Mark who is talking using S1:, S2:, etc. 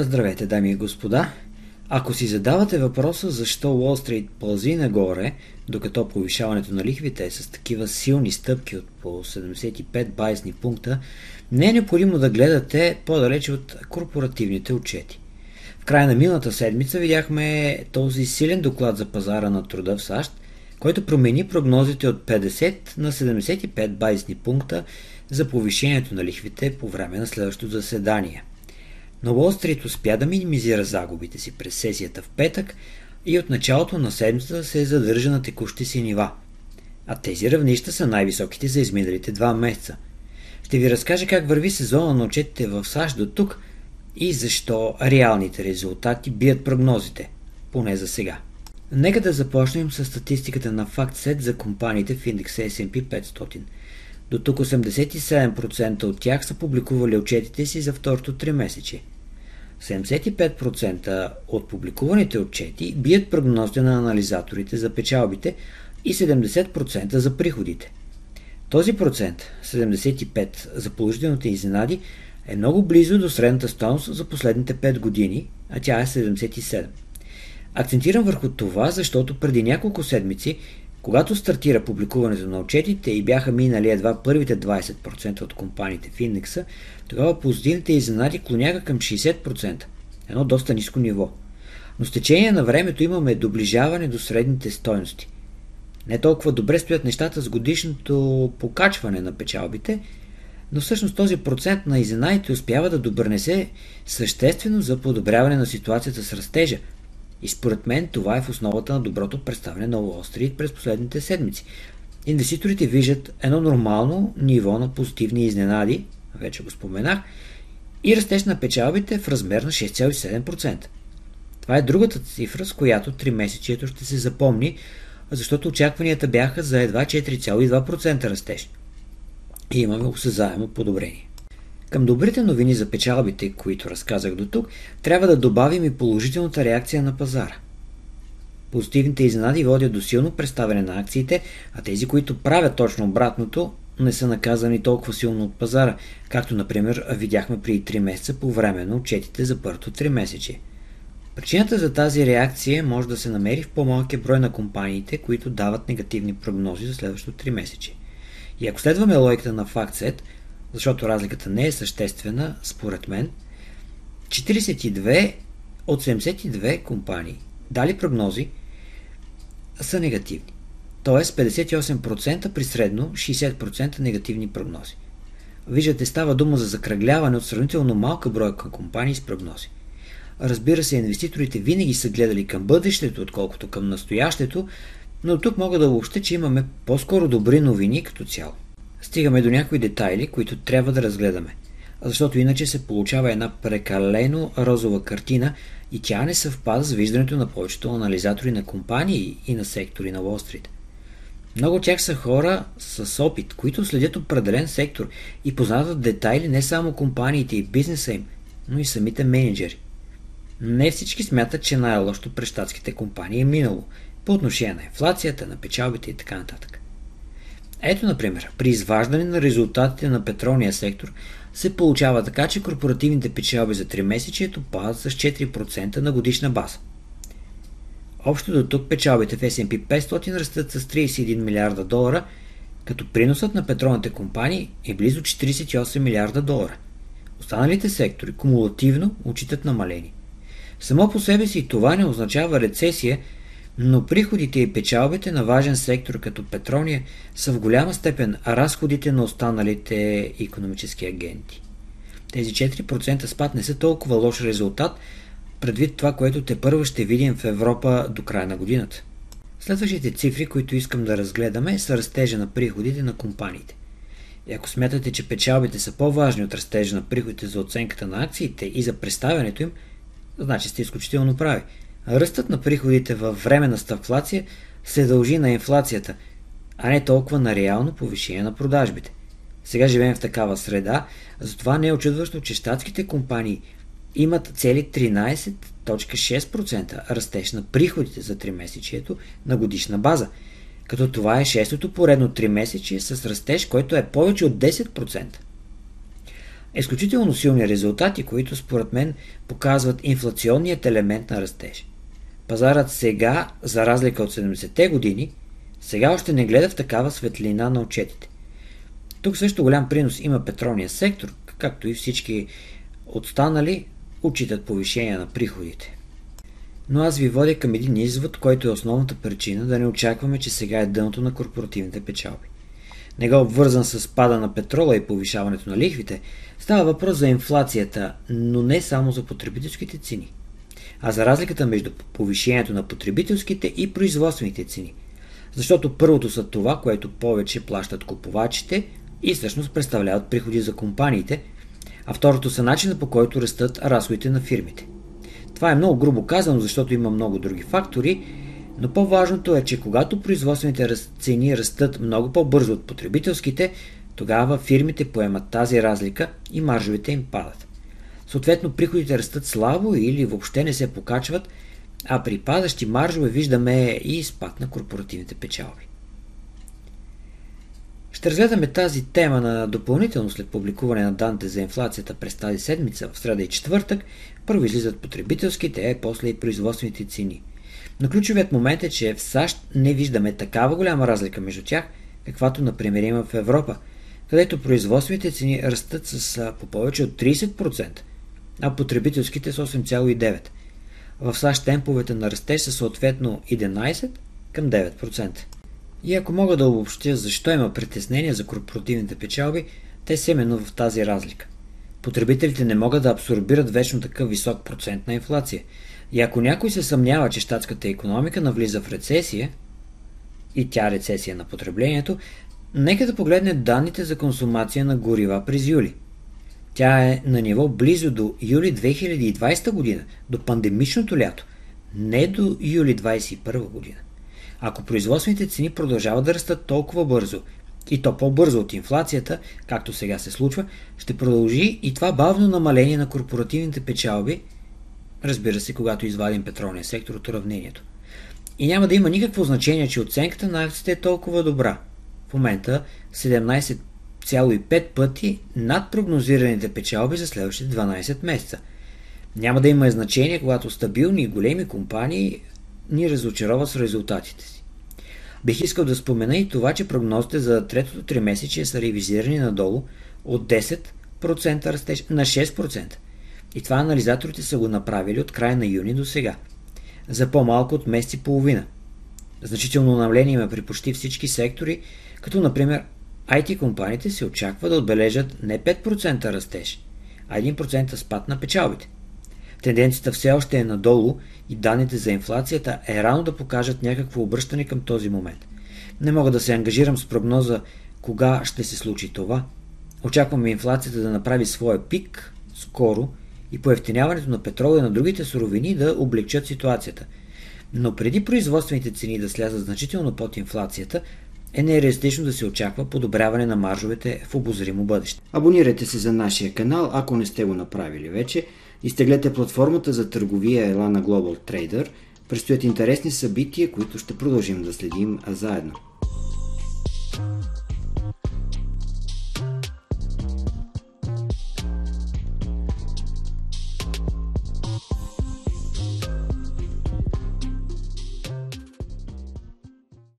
S1: Здравейте, дами и господа! Ако си задавате въпроса защо Уолл Стрит пълзи нагоре, докато повишаването на лихвите е с такива силни стъпки от по 75 байсни пункта, не е необходимо да гледате по-далече от корпоративните отчети. В края на миналата седмица видяхме този силен доклад за пазара на труда в САЩ, който промени прогнозите от 50 на 75 байсни пункта за повишението на лихвите по време на следващото заседание – но Уолл Стрит успя да минимизира загубите си през сесията в петък и от началото на седмицата се задържа на текущи си нива. А тези равнища са най-високите за изминалите два месеца. Ще ви разкажа как върви сезона на отчетите в САЩ до тук и защо реалните резултати бият прогнозите, поне за сега. Нека да започнем с статистиката на FactSet за компаниите в индекса S&P 500. До тук 87% от тях са публикували отчетите си за второто три месече. 75% от публикуваните отчети бият прогнозите на анализаторите за печалбите и 70% за приходите. Този процент, 75% за положителните изненади, е много близо до средната стойност за последните 5 години, а тя е 77%. Акцентирам върху това, защото преди няколко седмици когато стартира публикуването на отчетите и бяха минали едва първите 20% от компаниите в индекса, тогава позитивните изненади клоняха към 60%, едно доста ниско ниво. Но с течение на времето имаме доближаване до средните стойности. Не толкова добре стоят нещата с годишното покачване на печалбите, но всъщност този процент на изненадите успява да добърнесе съществено за подобряване на ситуацията с растежа, и според мен това е в основата на доброто представяне на Уолл Стрит през последните седмици. Инвеститорите виждат едно нормално ниво на позитивни изненади, вече го споменах, и растеж на печалбите в размер на 6,7%. Това е другата цифра, с която 3 месечието ще се запомни, защото очакванията бяха за едва 4,2% растеж. И имаме осезаемо подобрение. Към добрите новини за печалбите, които разказах до тук, трябва да добавим и положителната реакция на пазара. Позитивните изненади водят до силно представяне на акциите, а тези, които правят точно обратното, не са наказани толкова силно от пазара, както например видяхме при 3 месеца по време на отчетите за първото 3 месече. Причината за тази реакция може да се намери в по-малкия брой на компаниите, които дават негативни прогнози за следващото 3 месече. И ако следваме логиката на FactSet, защото разликата не е съществена, според мен. 42 от 72 компании дали прогнози са негативни. Тоест 58% при средно 60% негативни прогнози. Виждате, става дума за закръгляване от сравнително малка бройка компании с прогнози. Разбира се, инвеститорите винаги са гледали към бъдещето, отколкото към настоящето, но тук мога да обобща, че имаме по-скоро добри новини като цяло стигаме до някои детайли, които трябва да разгледаме. Защото иначе се получава една прекалено розова картина и тя не съвпада с виждането на повечето анализатори на компании и на сектори на Уолл Стрит. Много от тях са хора с опит, които следят определен сектор и познават детайли не само компаниите и бизнеса им, но и самите менеджери. Не всички смятат, че най-лошото през щатските компании е минало по отношение на инфлацията, на печалбите и така нататък. Ето, например, при изваждане на резултатите на петролния сектор се получава така, че корпоративните печалби за 3 месечието падат с 4% на годишна база. Общо до тук печалбите в S&P 500 растат с 31 милиарда долара, като приносът на петролните компании е близо 48 милиарда долара. Останалите сектори кумулативно учитат намалени. Само по себе си това не означава рецесия, но приходите и печалбите на важен сектор като петролния са в голяма степен разходите на останалите економически агенти. Тези 4% спад не са толкова лош резултат, предвид това, което те първо ще видим в Европа до края на годината. Следващите цифри, които искам да разгледаме, са растежа на приходите на компаниите. И ако смятате, че печалбите са по-важни от растежа на приходите за оценката на акциите и за представянето им, значи сте изключително прави – Ръстът на приходите във време на стъфлация се дължи на инфлацията, а не толкова на реално повишение на продажбите. Сега живеем в такава среда, затова не е очудващо, че щатските компании имат цели 13.6% растеж на приходите за 3 месечието на годишна база, като това е шестото поредно 3 месече с растеж, който е повече от 10%. изключително силни резултати, които според мен показват инфлационният елемент на растеж. Пазарът сега, за разлика от 70-те години, сега още не гледа в такава светлина на отчетите. Тук също голям принос има петролния сектор, както и всички останали учитат повишение на приходите. Но аз ви водя към един извод, който е основната причина да не очакваме, че сега е дъното на корпоративните печалби. Не го обвързан с пада на петрола и повишаването на лихвите, става въпрос за инфлацията, но не само за потребителските цени, а за разликата между повишението на потребителските и производствените цени. Защото първото са това, което повече плащат купувачите и всъщност представляват приходи за компаниите, а второто са начина по който растат разходите на фирмите. Това е много грубо казано, защото има много други фактори, но по-важното е, че когато производствените цени растат много по-бързо от потребителските, тогава фирмите поемат тази разлика и маржовете им падат. Съответно, приходите растат слабо или въобще не се покачват, а при падащи маржове виждаме и спад на корпоративните печалби. Ще разгледаме тази тема на допълнително след публикуване на данните за инфлацията през тази седмица, в среда и четвъртък. Първо излизат потребителските, а после и производствените цени. Но ключовият момент е, че в САЩ не виждаме такава голяма разлика между тях, каквато например има в Европа, където производствените цени растат с по повече от 30%, а потребителските с 8,9%. В САЩ темповете на растеж са съответно 11 към 9%. И ако мога да обобщя защо има притеснения за корпоративните печалби, те са именно в тази разлика. Потребителите не могат да абсорбират вечно такъв висок процент на инфлация. И ако някой се съмнява, че щатската економика навлиза в рецесия, и тя рецесия на потреблението, нека да погледне данните за консумация на горива през юли. Тя е на ниво близо до юли 2020 година, до пандемичното лято, не до юли 2021 година. Ако производствените цени продължават да растат толкова бързо и то по-бързо от инфлацията, както сега се случва, ще продължи и това бавно намаление на корпоративните печалби, разбира се, когато извадим петролния сектор от уравнението. И няма да има никакво значение, че оценката на акциите е толкова добра. В момента 17,5 пъти над прогнозираните печалби за следващите 12 месеца. Няма да има значение, когато стабилни и големи компании ни разочароват с резултатите си. Бих искал да спомена и това, че прогнозите за третото три месече са ревизирани надолу от 10% растеж на 6%. И това анализаторите са го направили от края на юни до сега. За по-малко от месец и половина. Значително намаление има при почти всички сектори, като например IT компаниите се очаква да отбележат не 5% растеж, а 1% спад на печалбите. Тенденцията все още е надолу и данните за инфлацията е рано да покажат някакво обръщане към този момент. Не мога да се ангажирам с прогноза кога ще се случи това. Очакваме инфлацията да направи своя пик скоро и поевтиняването на петрола и на другите суровини да облегчат ситуацията. Но преди производствените цени да слязат значително под инфлацията, е нереалистично да се очаква подобряване на маржовете в обозримо бъдеще. Абонирайте се за нашия канал, ако не сте го направили вече. Изтеглете платформата за търговия Elana Global Trader. Предстоят интересни събития, които ще продължим да следим заедно.